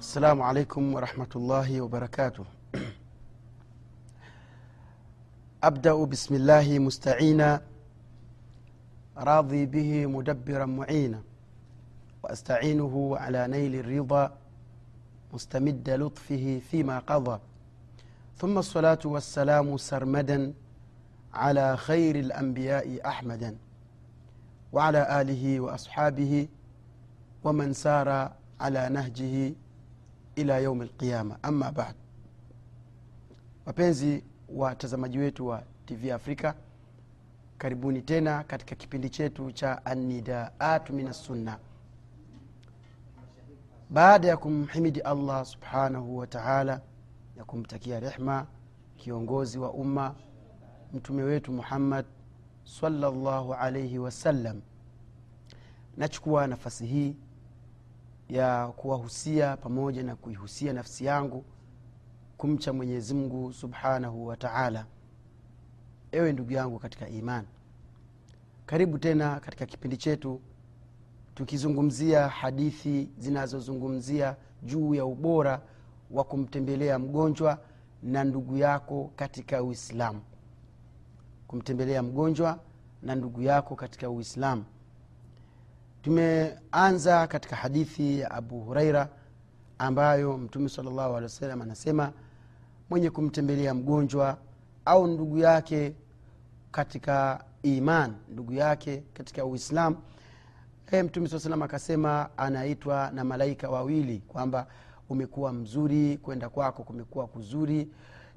السلام عليكم ورحمة الله وبركاته. أبدأ بسم الله مستعينا راضي به مدبرا معينا وأستعينه على نيل الرضا مستمد لطفه فيما قضى. ثم الصلاة والسلام سرمدا على خير الأنبياء أحمدا وعلى آله وأصحابه ومن سار على نهجه ila yaumi lqiama ama bad. Wapenzi watazamaji wetu wa tv afrika karibuni tena katika kipindi chetu cha anidaatu min assunna baada ya kumhimidi allah subhanahu wa taala na kumtakia rehma kiongozi wa umma mtume wetu muhammad salllahu alaihi wasallam nachukua nafasi hii ya kuwahusia pamoja na kuihusia nafsi yangu kumcha mwenyezi mungu subhanahu wa taala. Ewe ndugu yangu katika iman karibu tena katika kipindi chetu tukizungumzia hadithi zinazozungumzia juu ya ubora wa kumtembelea mgonjwa na ndugu yako katika uislamu. Kumtembelea mgonjwa na ndugu yako katika uislamu tumeanza katika hadithi ya abu huraira ambayo mtume salllahu alehi wasallam anasema mwenye kumtembelea mgonjwa au ndugu yake katika iman ndugu yake katika uislam e, mtume saa salam akasema anaitwa na malaika wawili kwamba umekuwa mzuri kwenda kwako kumekuwa kuzuri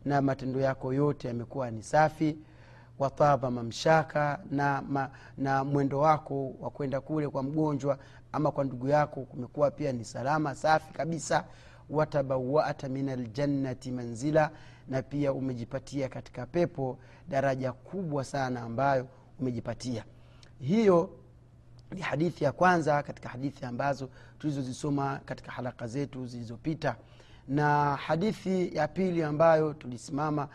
na matendo yako yote yamekuwa ni safi wataba mamshaka na, ma, na mwendo wako wa kwenda kule kwa mgonjwa ama kwa ndugu yako kumekuwa pia ni salama safi kabisa. Watabawata min aljannati manzila na pia umejipatia katika pepo daraja kubwa sana ambayo umejipatia. Hiyo ni hadithi ya kwanza katika hadithi ambazo tulizozisoma katika halaka zetu zilizopita. Na hadithi ya pili ambayo tulisimama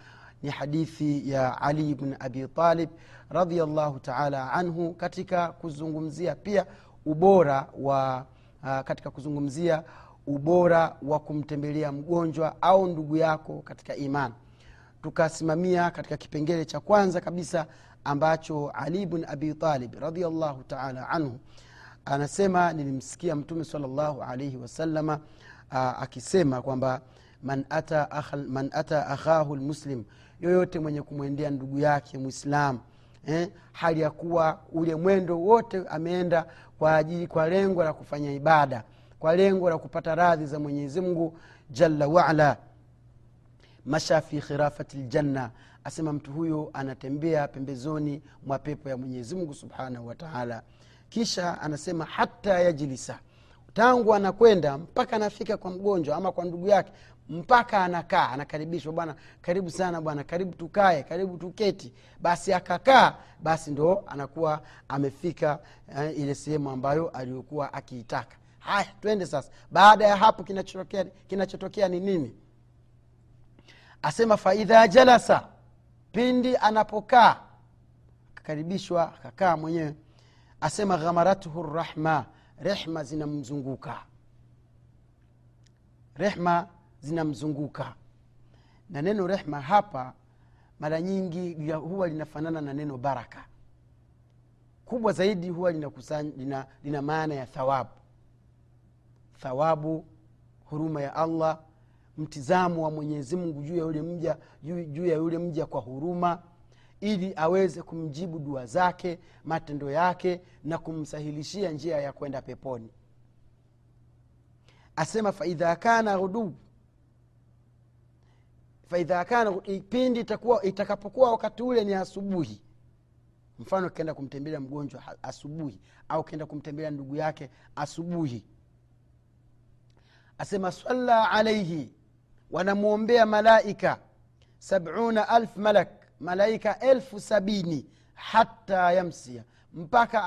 ni hadithi ya ali bn abi talib radiallahu taala anhu katika kuzungumzia pia ubora wa uh, katika kuzungumzia ubora wa kumtembelea mgonjwa au ndugu yako katika iman. Tukasimamia katika kipengele cha kwanza kabisa ambacho ali bn abi talib radiallahu taala anhu anasema nilimsikia mtume salllahu alaihi wasalama uh, akisema kwamba man ata, akhal, man ata akhahu lmuslim yoyote mwenye kumwendea ndugu yake mwislamu eh, hali ya kuwa ule mwendo wote ameenda kwa ajili kwa lengo la kufanya ibada kwa lengo la kupata radhi za mwenyezi mungu jalla waala masha fi khirafati ljanna asema mtu huyo anatembea pembezoni mwa pepo ya mwenyezi mungu subhanahu wataala kisha anasema hata yajlisa. Tangu anakwenda mpaka anafika kwa mgonjwa ama kwa ndugu yake mpaka anakaa anakaribishwa bwana karibu sana bwana karibu tukae karibu tuketi. Basi akakaa basi ndo anakuwa amefika eh, ile sehemu ambayo aliyokuwa akiitaka. Haya twende sasa. Baada ya hapo kinachotokea ni nini? Asema faidha jalasa pindi anapokaa akakaribishwa akakaa mwenyewe. Asema ghamaratuhu rahma rehma zinamzunguka. Rehma zinamzunguka. Na neno rehma hapa mara nyingi huwa linafanana na neno baraka. Kubwa zaidi huwa lina, lina, maana ya thawabu. Thawabu huruma ya allah mtizamo wa mwenyezi mungu juu ya yule mja juu ya yule mja kwa huruma ili aweze kumjibu dua zake matendo yake na kumsahilishia njia ya kwenda peponi. Asema faidha kana ghuduu faidha kana pindi itakapokuwa wakati ule ni asubuhi. Mfano kenda kumtembelea mgonjwa asubuhi au kenda kumtembelea ndugu yake asubuhi. Asema salla alaihi wanamwombea malaika sabuna alf malak malaika elfu sabini hata yamsia mpaka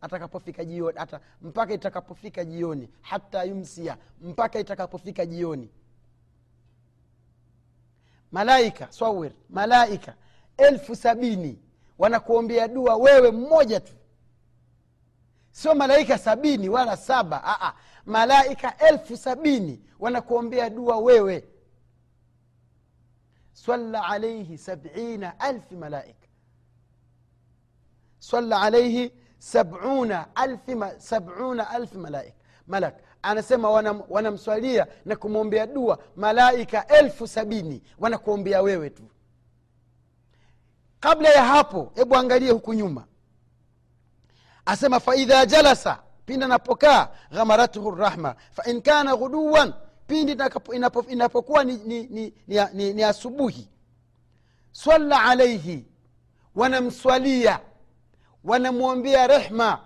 atakapofika ataka jioni ata, mpaka itakapofika jioni hata yumsia mpaka itakapofika jioni malaika swawir malaika elfu sabini wanakuombea dua wewe mmoja tu sio malaika sabini wala saba Aa, malaika elfu sabini wanakuombea dua wewe swalla alaihi sabina alfi malaika swalla alaihi sabuna alfi, ma, sabuna alfi malaika malak anasema wanamswalia wana na kumwombea dua malaika elfu sabini. Wanakuombea wewe tu. Kabla ya hapo hebu angalie huku nyuma. Asema faidha jalasa pindi anapokaa ghamaratuhu rahma fain kana ghuduwan pindi inapokuwa ni, ni, ni, ni, ni, ni asubuhi. Swalla alaihi wanamswalia wanamwombea rehma.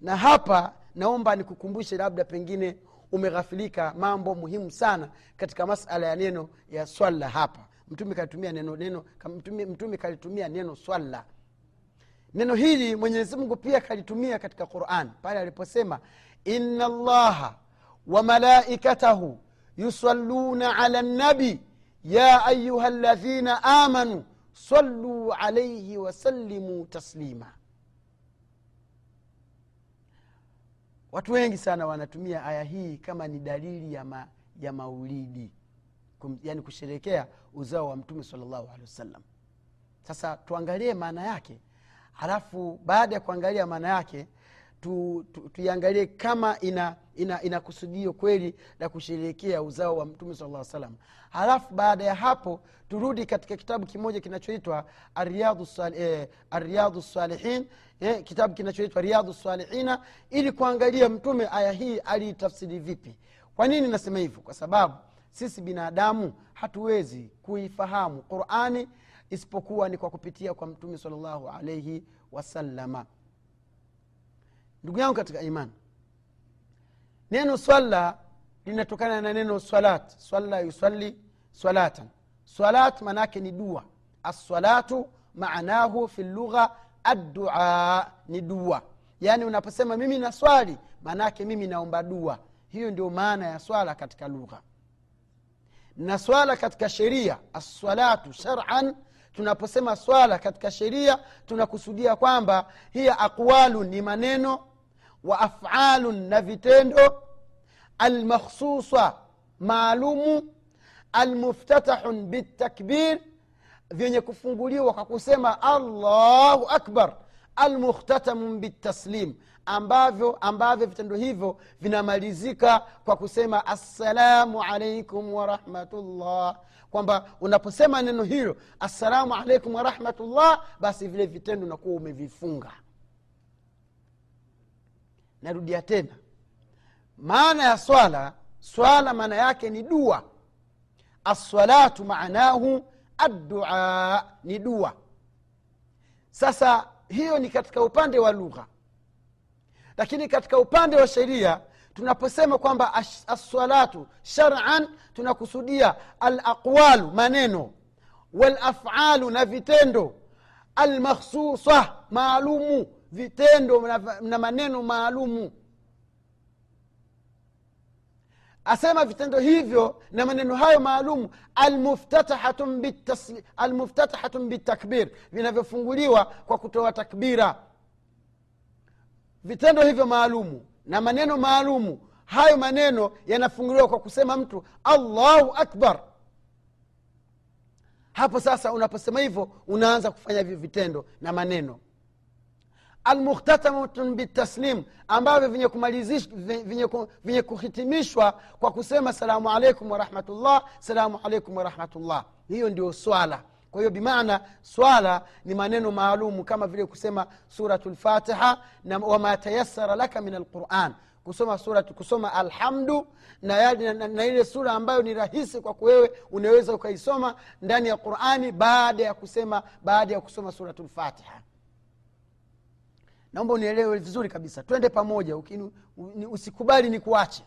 Na hapa naomba nikukumbushe labda pengine umeghafilika mambo muhimu sana katika masala ya neno ya swalla hapa. Mtume kalitumia neno neno mtume, mtume kalitumia neno swalla. Neno hili mwenyezi mungu pia kalitumia katika quran pale aliposema ina llaha wa malaikatahu yusalluna ala nabi ya ayuha ladhina amanu saluu alaihi wasalimu taslima watu wengi sana wanatumia aya hii kama ni dalili ya, ma, ya maulidi. Kum, yani kusherekea uzao wa mtume salllahu alehi wasallam. Sasa tuangalie maana yake. Halafu baada ya kuangalia maana yake tu, tu, tuiangalie kama ina ina, ina kusudio kweli la kusherehekea uzao wa mtume sala salam halafu baada ya hapo turudi katika kitabu kimoja kinachoitwa ariadhu eh, eh, kitabu kinachoitwa riadhu salihina ili kuangalia mtume aya hii aliitafsiri vipi. Kwa nini nasema hivyo? Kwa sababu sisi binadamu hatuwezi kuifahamu qurani isipokuwa ni kwa kupitia kwa mtume salllahu alaihi wasalama ndugu yangu katika imani neno swala linatokana na neno swalat. Swala yusalli swalatan. Swalat maanaake ni dua. Assalatu maanahu fi lugha addua ni dua. Yaani unaposema mimi na swali maanaake mimi naomba dua. Hiyo ndio maana ya swala katika lugha. Na swala katika sheria assalatu sharan tunaposema swala katika sheria tunakusudia kwamba hiya aqwalu ni maneno wa afalun na vitendo almakhsusa maalumu almuftatahun bitakbir vyenye kufunguliwa kwa kusema allahu akbar almukhtatamun bitaslim ambavyo ambavyo vitendo hivyo vinamalizika kwa kusema assalamu alaikum warahmatullah kwamba unaposema neno hilo assalamu alaikum warahmatullah basi vile vitendo unakuwa umevifunga narudia tena. Maana ya swala swala maana yake ni dua. Assalatu maanahu addua ni dua. Sasa hiyo ni katika upande wa lugha. Lakini katika upande wa sheria tunaposema kwamba assalatu sharan tunakusudia alaqwalu maneno. Walafalu na vitendo. Almakhsusa maalumu vitendo na, maneno maalumu. Asema vitendo hivyo na maneno hayo maalumu almuftatahatun bitakbir vinavyofunguliwa kwa kutoa takbira. Vitendo hivyo maalumu na maneno maalumu hayo maneno yanafunguliwa kwa kusema mtu allahu akbar. Hapo sasa unaposema hivyo unaanza kufanya hivyo vitendo na maneno almukhtatamatun bitaslim ambavyo vyenye kuhitimishwa kwa kusema salamu alaikum warahmatullah salamu alaikum warahmatullah hiyo ndio swala. Kwa hiyo bimaana swala ni maneno maalumu kama vile kusema suratu lfatiha wama tayassara laka min alquran. Kusoma suratu kusoma alhamdu na, na, na, na ile sura ambayo ni rahisi kwako wewe unaweza ukaisoma ndani ya qurani baada ya kusema baada ya kusoma suratu lfatiha naomba unielewe vizuri kabisa. Twende pamoja ukinu, usikubali ni kuache.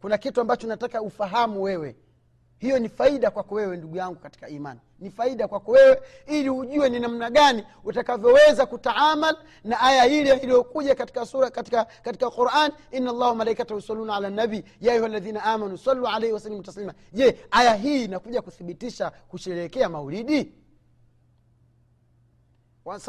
Kuna kitu ambacho nataka ufahamu wewe. Hiyo ni faida kwako wewe ndugu yangu katika imani. Ni faida kwako wewe ili ujue ni namna gani utakavyoweza kutaamal na aya ile iliyokuja katika sura katika katika quran ina llahu malaikata yusaluna ala nabii ya ayuha ladhina amanu salu alaihi wasalimu taslima. Je aya hii inakuja kuthibitisha kusherehekea maulidi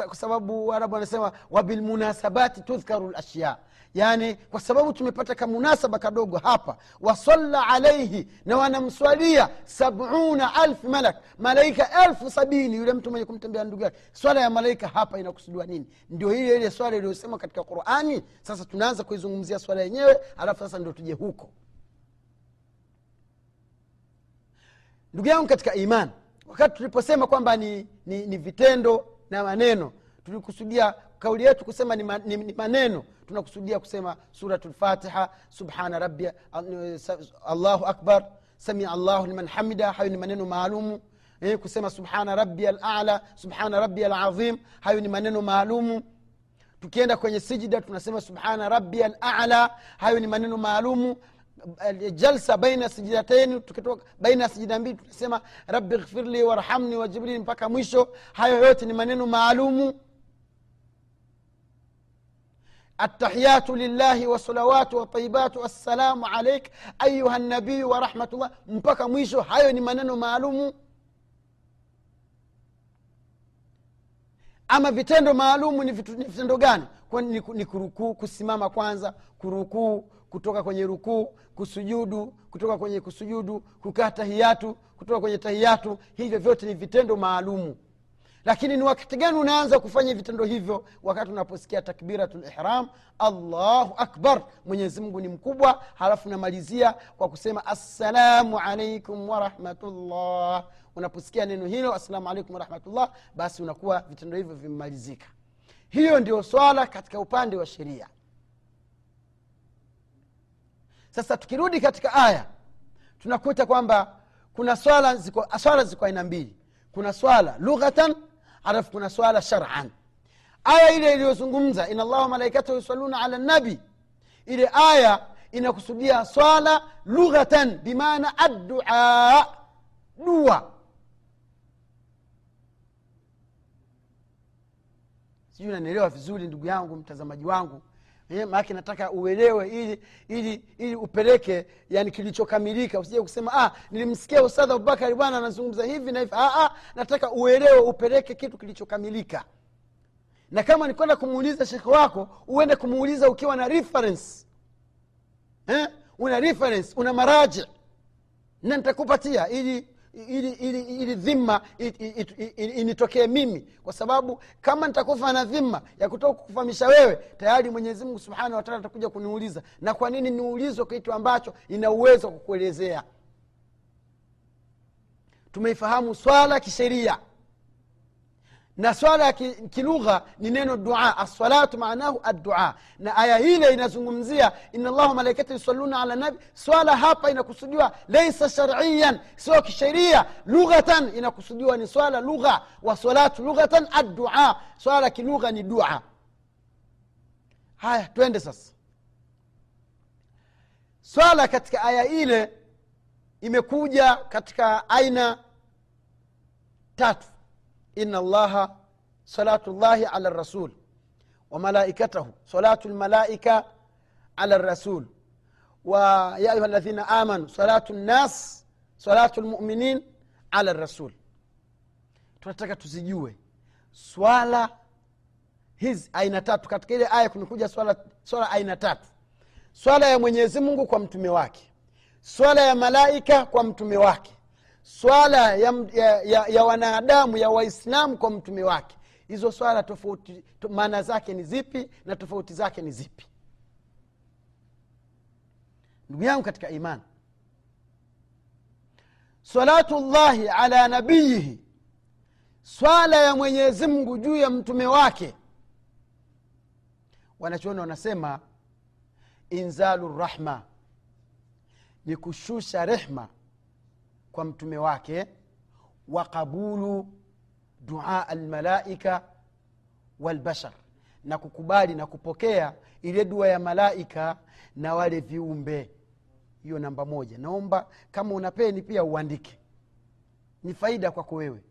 kwa sababu arabu anasema wabilmunasabati tudhkaru lashya yani kwa sababu tumepata kamunasaba kadogo hapa wasalla alaihi na wanamswalia sabuna alfu malak malaika elfu sabini yule mtu mwenye kumtembea ndugu yake. Swala ya malaika hapa inakusudiwa nini? Ndio ile ile swala iliyosema katika qurani? Sasa tunaanza kuizungumzia swala yenyewe alafu sasa ndio tuje huko. Ndugu yangu katika iman wakati tuliposema kwamba ni, ni, ni vitendo na maneno. Tulikusudia kauli yetu kusema ni, ma, ni, ni maneno. Tunakusudia kusema surat lfatiha subhana rabbi allahu akbar samia allahu liman hamida hayo ni maneno maalumu. Eh, kusema subhana rabbi alala subhana rabbi alazim hayo ni maneno maalumu. Tukienda kwenye sijida tunasema subhana rabbi alala hayo ni maneno maalumu jalsa baina sijidataini tukitoka baina ya sijida mbili tunasema rabi ghfirli warhamni wajibrini mpaka mwisho. Hayo yote ni maneno maalumu. Atahiyatu lillahi wasalawatu watayibatu assalamu alaik ayuha nabiyu warahmatullah mpaka mwisho hayo ni maneno maalumu. Ama vitendo maalumu ni vitendo gani? Ni kurukuu kusimama kwanza kurukuu kutoka kwenye rukuu kusujudu kutoka kwenye kusujudu kukaa tahiyatu kutoka kwenye tahiyatu. Hivyo vyote ni vitendo maalumu. Lakini ni wakati gani unaanza kufanya vitendo hivyo? Wakati unaposikia takbiratu lihram allahu akbar mwenyezi ni mkubwa. Halafu unamalizia kwa kusema assalamu alaikum warahmatullah unaposikia neno hilo assalamu alaikum warahmatullah basi unakuwa vitendo hivyo vimemalizika. Hiyo ndio swala katika upande wa sheria sasa tukirudi katika aya tunakuta kwamba kuna swala ziko swala ziko aina mbili. Kuna swala lughatan alafu kuna swala sharan. Aya ile iliyozungumza ina allaha malaikatahu yusaluna ala nabi ile aya inakusudia swala lughatan bimaana addua dua. Sijui unanielewa vizuri ndugu yangu mtazamaji wangu Eh, maake nataka uelewe ili ili ili upeleke yani kilichokamilika. Usije kusema ah, nilimsikia ustadh abubakari bwana anazungumza hivi na hivi. Ah, ah, nataka uelewe upeleke kitu kilichokamilika. Na kama ni kwenda kumuuliza shekhe wako uende kumuuliza ukiwa na reference. Eh? una reference una maraji na nitakupatia ili ili ili, ili dhima initokee mimi. Kwa sababu kama nitakufa na dhima ya kutoka kukufahamisha wewe tayari mwenyezi mungu subhanahu wataala atakuja kuniuliza. Na kwa nini niulizwe kitu ambacho ina uwezo wa kukuelezea? Tumeifahamu swala kisheria na swala ya kilugha ni neno dua. Assalatu maanahu addua. Na aya ile inazungumzia ina llahu malaikati yusalluna ala nabi. Swala hapa inakusudiwa leisa shariyan sio kisheria. Lughatan inakusudiwa ni swala lugha. Wa salatu lughatan addua. Swala ya kilugha ni dua. Haya twende sasa. Swala katika aya ile imekuja katika aina tatu ina الله salatu llahi ala rasul. وملائكته salatu lmalaika ala rasul. ويا أيها ayuha آمنوا amanu salatu صلاة salatu lmuminin الرسول tunataka tuzijue swala hizi aina tatu. Katika ile aya kumekuja swala, swala aina tatu. Swala ya mwenyezi mungu kwa mtume wake. Swala ya malaika kwa mtume wake swala ya, ya, ya, ya wanadamu ya waislamu kwa mtume wake. Hizo swala tofauti to, maana zake ni zipi na tofauti zake ni zipi? Ndugu yangu katika imani salatu llahi ala nabiyihi swala ya mwenyezi mungu juu ya mtume wake wanachoona wanasema inzalu rahma ni kushusha rehma kwa mtume wake wa qabulu dua almalaika walbashar na kukubali na kupokea ile dua ya malaika na wale viumbe. Hiyo namba moja. Naomba kama una peni pia uandike. Ni faida kwako wewe.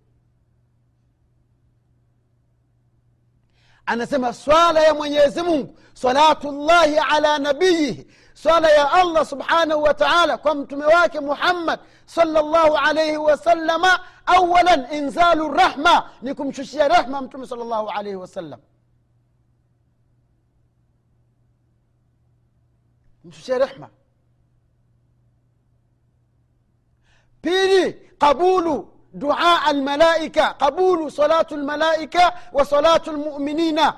Anasema swala ya mwenyezi mungu salatullahi ala nabiyihi swala ya allah subhanahu wa taala kwa mtume wake muhammad salllahu alaihi wasalama awalan inzalu rahma ni kumshushia rehma mtume salllahu alaihi wasallam mshushie rehma pili qabulu dua almalaika qabulu salatu lmalaika wa salatu lmuminina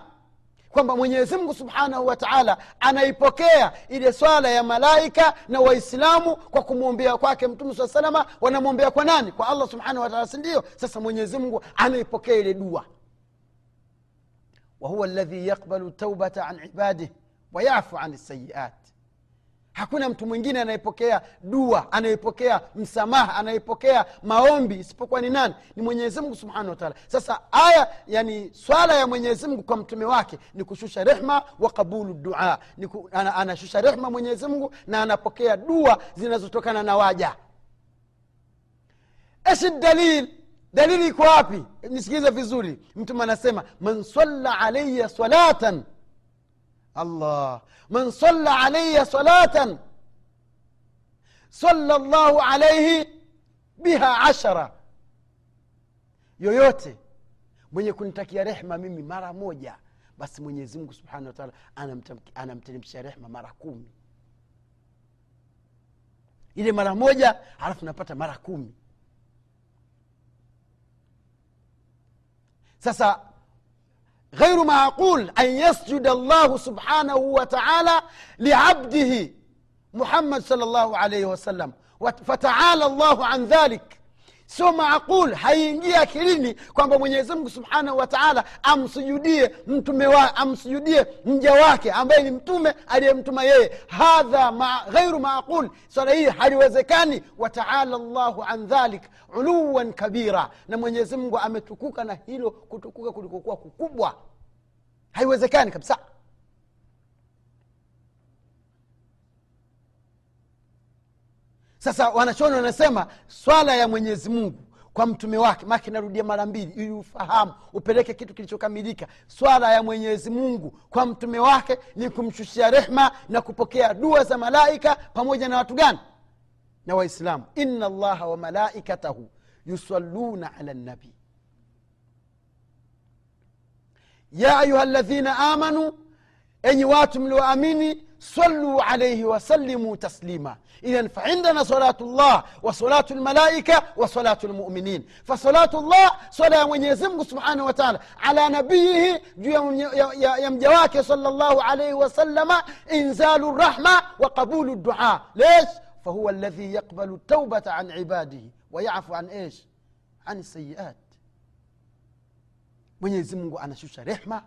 kwamba mwenyezi mungu subhanahu wa taala anaipokea ile swala ya malaika na waislamu kwa kumwombea kwake mtume saa salama. Wanamwombea kwa nani? Kwa allah subhanahu wataala sindio sasa mwenyezi mungu anaipokea ile dua. Wahuwa ladhi yakbalu taubata an ibadih wayafu an sayiat hakuna mtu mwingine anayepokea dua anayepokea msamaha anayepokea maombi isipokuwa ni nani? Ni mwenyezi mungu subhanahu wataala sasa aya yani swala ya mwenyezi mungu kwa mtume wake ni kushusha rehma wa qabulu dua. Anashusha rehma mwenyezi mungu na anapokea dua zinazotokana na waja. Eshi dalil? Dalili iko wapi? Nisikilize vizuri. Mtume anasema man salla alaya salatan allah man salla alaya salatan salla llahu alaihi biha ashara yoyote mwenye kunitakia rehma mimi mara moja basi mwenyezi mungu subhanahu wa taala anamteremshia rehma mara kumi ile mara moja halafu napata mara kumi sasa غير معقول أن يسجد الله سبحانه وتعالى لعبده محمد صلى الله عليه وسلم. فتعالى الله عن ذلك. Sio maaqul haiingia akilini kwamba mwenyezimngu subhanahu wa taala amsujudie mtume wa amsujudie mja wake ambaye ni mtume aliyemtuma yeye. Hadha ma, ghairu maaqul swala hii haliwezekani. Wataala llahu an dhalik uluwan kabira. Na mwenyezimngu ametukuka na hilo kutukuka kulikokuwa kukubwa. Haiwezekani kabisa sasa wanachoni wanasema swala ya mwenyezi mungu kwa mtume wake make narudia mara mbili ili ufahamu upeleke kitu kilichokamilika. Swala ya mwenyezi mungu kwa mtume wake ni kumshushia rehma na kupokea dua za malaika pamoja na watu gani? Na waislamu. Ina llaha wa malaikatahu yusalluna ala nabii ya ayuha ladhina amanu enyi watu mlioamini صلوا عليه وسلموا تسليما إذا فعندنا صلاة الله وصلاة الملائكة وصلاة المؤمنين فصلاة الله صلاة من يزمه سبحانه وتعالى على نبيه يمجواك صلى الله عليه وسلم إنزال الرحمة وقبول الدعاء ليش؟ فهو الذي يقبل التوبة عن عباده ويعفو عن إيش؟ عن السيئات mwenyezi mungu anashusha rehma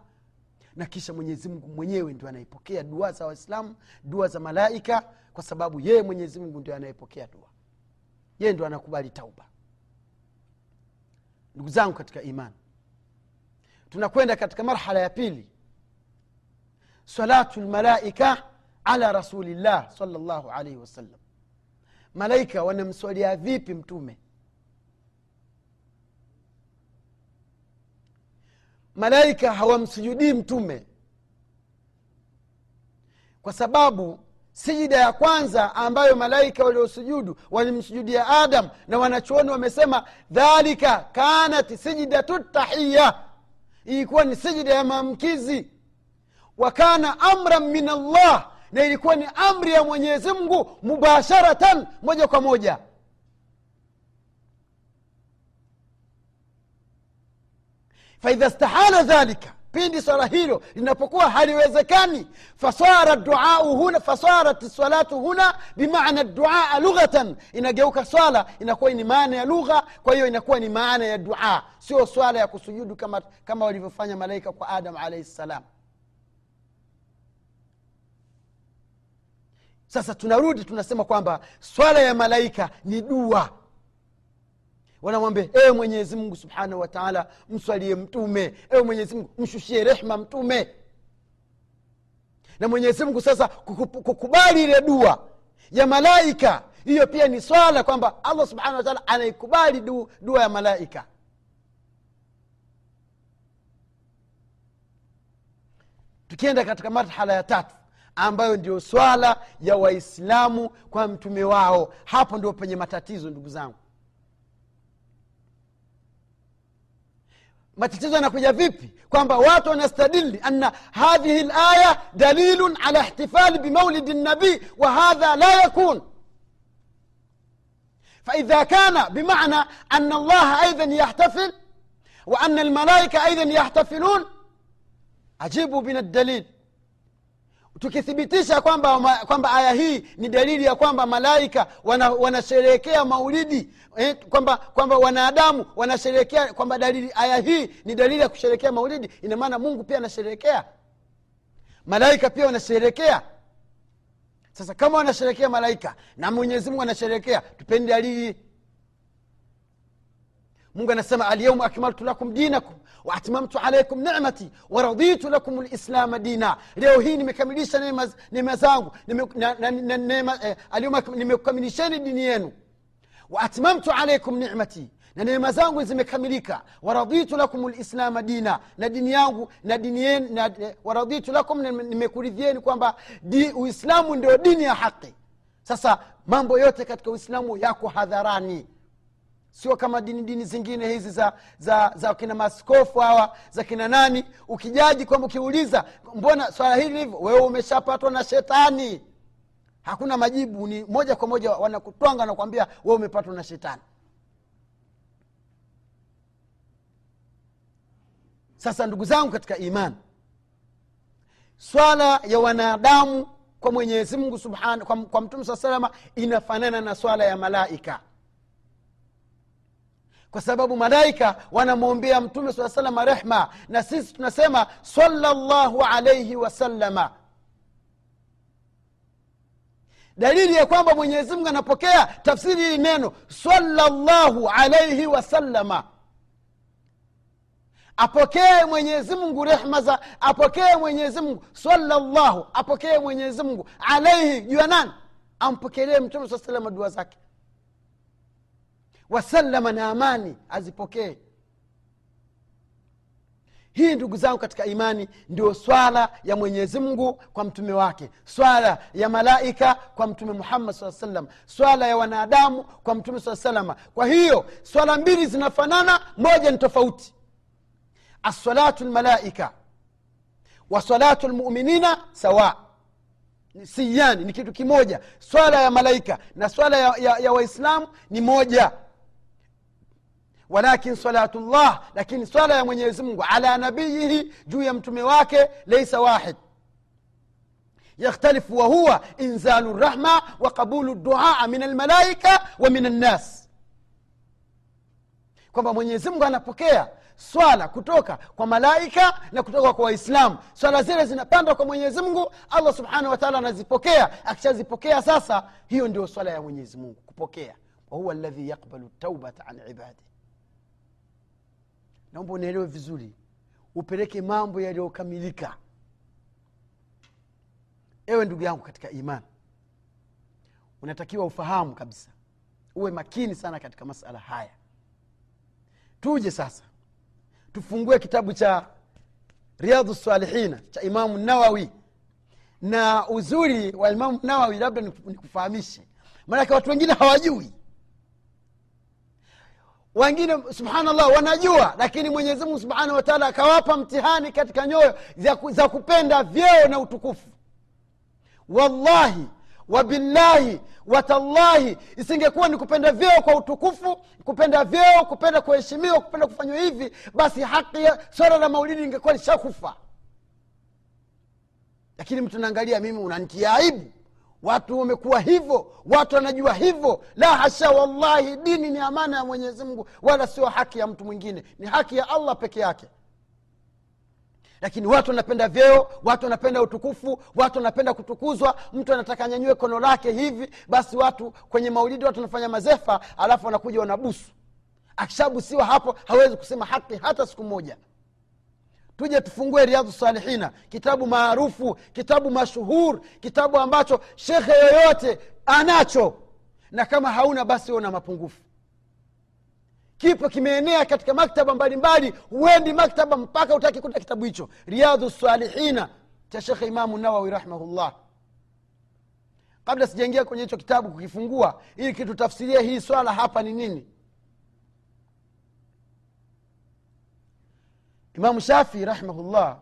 na kisha mwenyezi mungu mwenyewe ndio anaipokea dua za waislamu dua za malaika kwa sababu yeye mwenyezi mungu ndio anayepokea dua. Yeye ndio anakubali tauba. Ndugu zangu katika imani tunakwenda katika marhala ya pili. Salatu lmalaika ala rasulillah salllahu alaihi wasallam. Malaika wanamswalia vipi mtume malaika hawamsujudii mtume. Kwa sababu sijida ya kwanza ambayo malaika waliosujudu walimsujudia adam na wanachuoni wamesema dhalika kanat sijidatu tahiya ilikuwa ni sijida ya maamkizi. Wa kana amran min allah na ilikuwa ni amri ya mwenyezi mungu mubasharatan moja kwa moja faidha stahala dhalika pindi swala hilo linapokuwa haliwezekani fasara duau huna fasarat salatu huna bimana duaa lughatan inageuka swala inakuwa ni maana ya lugha kwa hiyo inakuwa ni maana ya dua. Sio swala ya kusujudu kama, kama walivyofanya malaika kwa adam alaihi ssalam sasa tunarudi tunasema kwamba swala ya malaika ni dua wanamwambia ewe mwenyezi mungu subhanahu wa taala mswalie mtume. Ewe mwenyezi mungu mshushie rehma mtume. Na mwenyezi mungu sasa kukubali ile dua ya malaika. Hiyo pia ni swala kwamba allah subhanahu wataala anaikubali du, dua ya malaika. Tukienda katika marhala ya tatu ambayo ndio swala ya waislamu kwa mtume wao. Hapo ndio penye matatizo ndugu zangu matatizo yanakuja vipi kwamba watu wanastadili anna hadhihi laya dalilun ala ihtifali bimaulidi nabii wa hadha la yakun فإذا كان بمعنى أن الله أيضا يحتفل وأن الملائكة أيضا يحتفلون ajibu min aldalil tukithibitisha kwamba kwamba aya hii ni dalili ya kwamba malaika wanasherehekea wana maulidi eh, kwamba kwamba wanadamu wanasherehekea kwamba dalili aya hii ni dalili ya kusherehekea maulidi ina maana mungu pia anasherehekea. Malaika pia wanasherehekea. Sasa kama wanasherehekea malaika na mwenyezi mungu anasherehekea tupeni dalili mungu anasema alyaumu akmaltu lakum dinakum waatmamtu alaikum nimati waraditu lakum lislama dina. Leo hii nimekamilisha neema zangu nimekamilisheni nimekukamilisheni dini yenu. Waatmamtu alaikum nimati na neema zangu zimekamilika. Waraditu lakum lislama dina na dini yangu na dini na, waraditu lakum nimekuridhieni kwamba uislamu ndio dini ya haqi sasa mambo yote katika uislamu yako hadharani sio kama dini dini zingine hizi za za za kina maskofu hawa za kina nani. Ukijaji kwamba ukiuliza mbona swala hili hivyo? Wewe umeshapatwa na shetani. Hakuna majibu ni moja kwa moja wanakutwanga nakwambia wewe umepatwa na shetani. Sasa ndugu zangu katika imani swala ya wanadamu kwa mwenyezi mungu subhan kwa, kwa mtume saa salama inafanana na swala ya malaika kwa sababu malaika wanamwombea mtume saa salama rehma. Na sisi tunasema salllahu alaihi wasalama dalili ya kwamba mwenyezi mungu anapokea tafsiri hili neno salllahu alaihi wasallama. Apokee mwenyezi mungu rehma za apokee mwenyezi mungu salllahu apokee mwenyezi mungu alaihi juu ya nani? Ampokelee mtume saa salama dua zake wasalama na amani azipokee. Hii ndugu zangu katika imani ndio swala ya mwenyezi mungu kwa mtume wake swala ya malaika kwa mtume muhammad saa salam swala ya wanadamu kwa mtume saa salama kwa hiyo swala mbili zinafanana moja ni tofauti. Assalatu lmalaika wa salatu lmuminina sawa. Siyani ni kitu kimoja. Swala ya malaika na swala ya, ya, ya waislamu ni moja walakin salatu llah lakini swala ya mwenyezi mungu ala nabiyihi juu ya mtume wake leisa wahid yakhtalifu wahuwa inzalu rahma wa qabulu duaa min almalaika wa min annas kwamba mwenyezi mungu anapokea swala kutoka kwa malaika na kutoka kwa waislamu swala zile zinapanda kwa mwenyezi mungu allah subhanahu wataala anazipokea akishazipokea sasa hiyo ndio swala ya mwenyezi mungu kupokea wahuwa ladhi yakbalu taubata an ibadi naomba unaelewe vizuri. Upeleke mambo yaliyokamilika. Ewe ndugu yangu katika imani unatakiwa ufahamu kabisa. Uwe makini sana katika masala haya. Tuje sasa tufungue kitabu cha riadhu salihina cha imamu nawawi. Na uzuri wa imamu nawawi labda nikufahamishe maanake watu wengine hawajui wengine subhanallah wanajua lakini mwenyezi mungu subhanahu wataala akawapa mtihani katika nyoyo za, kupenda vyeo na utukufu. Wallahi wabillahi watallahi isingekuwa ni kupenda vyeo kwa utukufu kupenda vyeo kupenda kuheshimiwa kupenda kufanywa hivi basi haki swala la maulidi ingekuwa lishakufa. Lakini mtu naangalia mimi unantia aibu watu wamekuwa hivyo watu wanajua hivyo. La hasha wallahi dini ni amana ya mwenyezi mungu wala sio haki ya mtu mwingine. Ni haki ya allah peke yake. Lakini watu wanapenda vyeo watu wanapenda utukufu watu wanapenda kutukuzwa. Mtu anataka nyanyue kono lake hivi basi watu kwenye maulidi watu wanafanya mazefa alafu wanakuja wanabusu. Akishabusiwa hapo hawezi kusema haki hata siku moja tuje tufungue riadhu salihina kitabu maarufu kitabu mashuhur kitabu ambacho shekhe yoyote anacho. Na kama hauna basi una mapungufu. Kipo kimeenea katika maktaba mbalimbali huendi maktaba mpaka utaki kuta kitabu hicho. Riadhu salihina cha shekhe imamu nawawi rahimahullah. Kabla sijaingia kwenye hicho kitabu kukifungua ili kitutafsiria hii swala hapa ni nini imamu shafii rahimahullah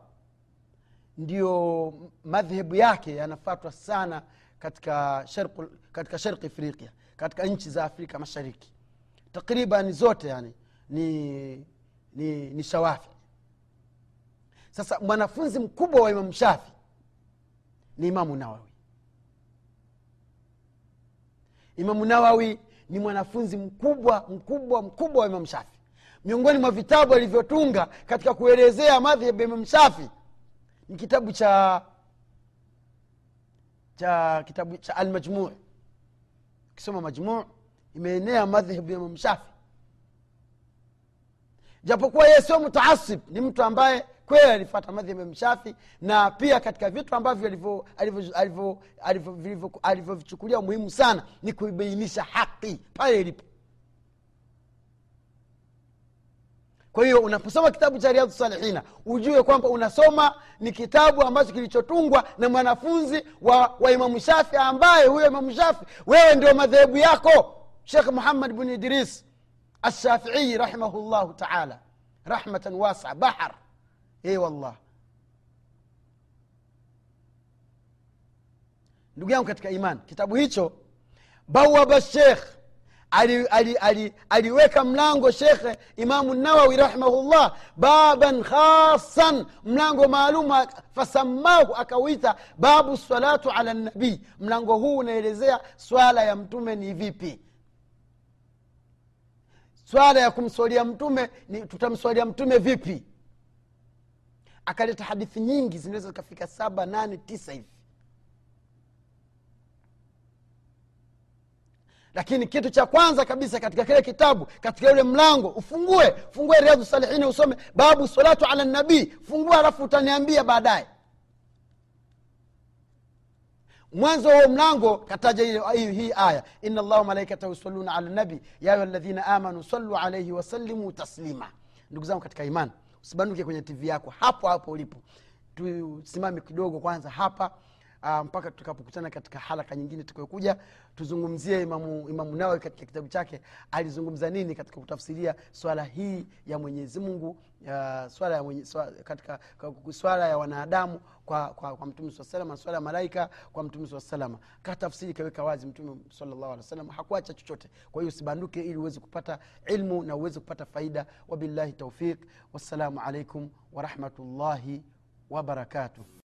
ndio madhehebu yake yanafatwa sana katika sharqi katika sharqi afriqia katika nchi za afrika mashariki. Takriban zote yani ni, ni, ni shawafi. Sasa mwanafunzi mkubwa wa imamu shafi ni imamu nawawi. Imamu nawawi ni mwanafunzi mkubwa mkubwa mkubwa wa imamu shafi miongoni mwa vitabu alivyotunga katika kuelezea madhhab ya ni kitabu cha cha kitabu cha almajmuu ukisoma majmuu imeenea madhhabu ya shafi japokuwa yeye sio mutaasib ni mtu ambaye kweli alifata madhhabu ya mshafi na pia katika vitu ambavyo alivyovichukulia muhimu sana ni kuibainisha haki pale ilipo kwa hiyo unaposoma kitabu cha riadhu salihina ujue kwamba unasoma ni kitabu ambacho kilichotungwa na mwanafunzi wa, wa imamu shafi ambaye huyo imamu shafi wewe ndio madhehebu yako. Shekh muhammad bnu idris alshafiii rahimahu llahu taala rahmatan wasa bahar. E wallah. Ndugu yangu katika iman kitabu hicho bawaba shekh aliweka ali, ali, ali mlango shekhe imamu nawawi rahimahullah baban khasan mlango maalum fasamahu akauita babu salatu ala nabii mlango huu unaelezea swala ya mtume ni vipi. Swala ya kumswalia mtume ni tutamswalia mtume vipi? Akaleta hadithi nyingi zinaweza zikafika saba nane tisa hivi lakini kitu cha kwanza kabisa katika kile kitabu katika yule mlango ufungue fungue riadhu salihini usome babu salatu ala nabii. Fungua alafu utaniambia baadaye. Mwanzo huo mlango kataja hii aya. Ina llahu malaikatahu yusaluna ala nabi ya ayuha ladhina amanu salu alaihi wasalimu taslima. Ndugu zangu katika iman usibanduke kwenye tv yako hapo hapo ulipo. Tusimame kidogo kwanza hapa mpaka tutakapokutana katika halaka nyingine tukayokuja tuzungumzie imamu, imamu nawawi katika kitabu chake alizungumza nini katika kutafsiria swala hii ya mwenyezi mungu ya swala ya mwenye, swala, katika swala ya wanadamu kwa, kwa, kwa mtume saa salama swala ya malaika kwa mtume saa salama katafsiri kaweka wazi mtume salllahu alih wasallam hakuacha chochote. Kwa hiyo usibanduke ili uweze kupata ilmu na uweze kupata faida. Wabillahi taufiq wassalamu alaikum warahmatullahi wabarakatuh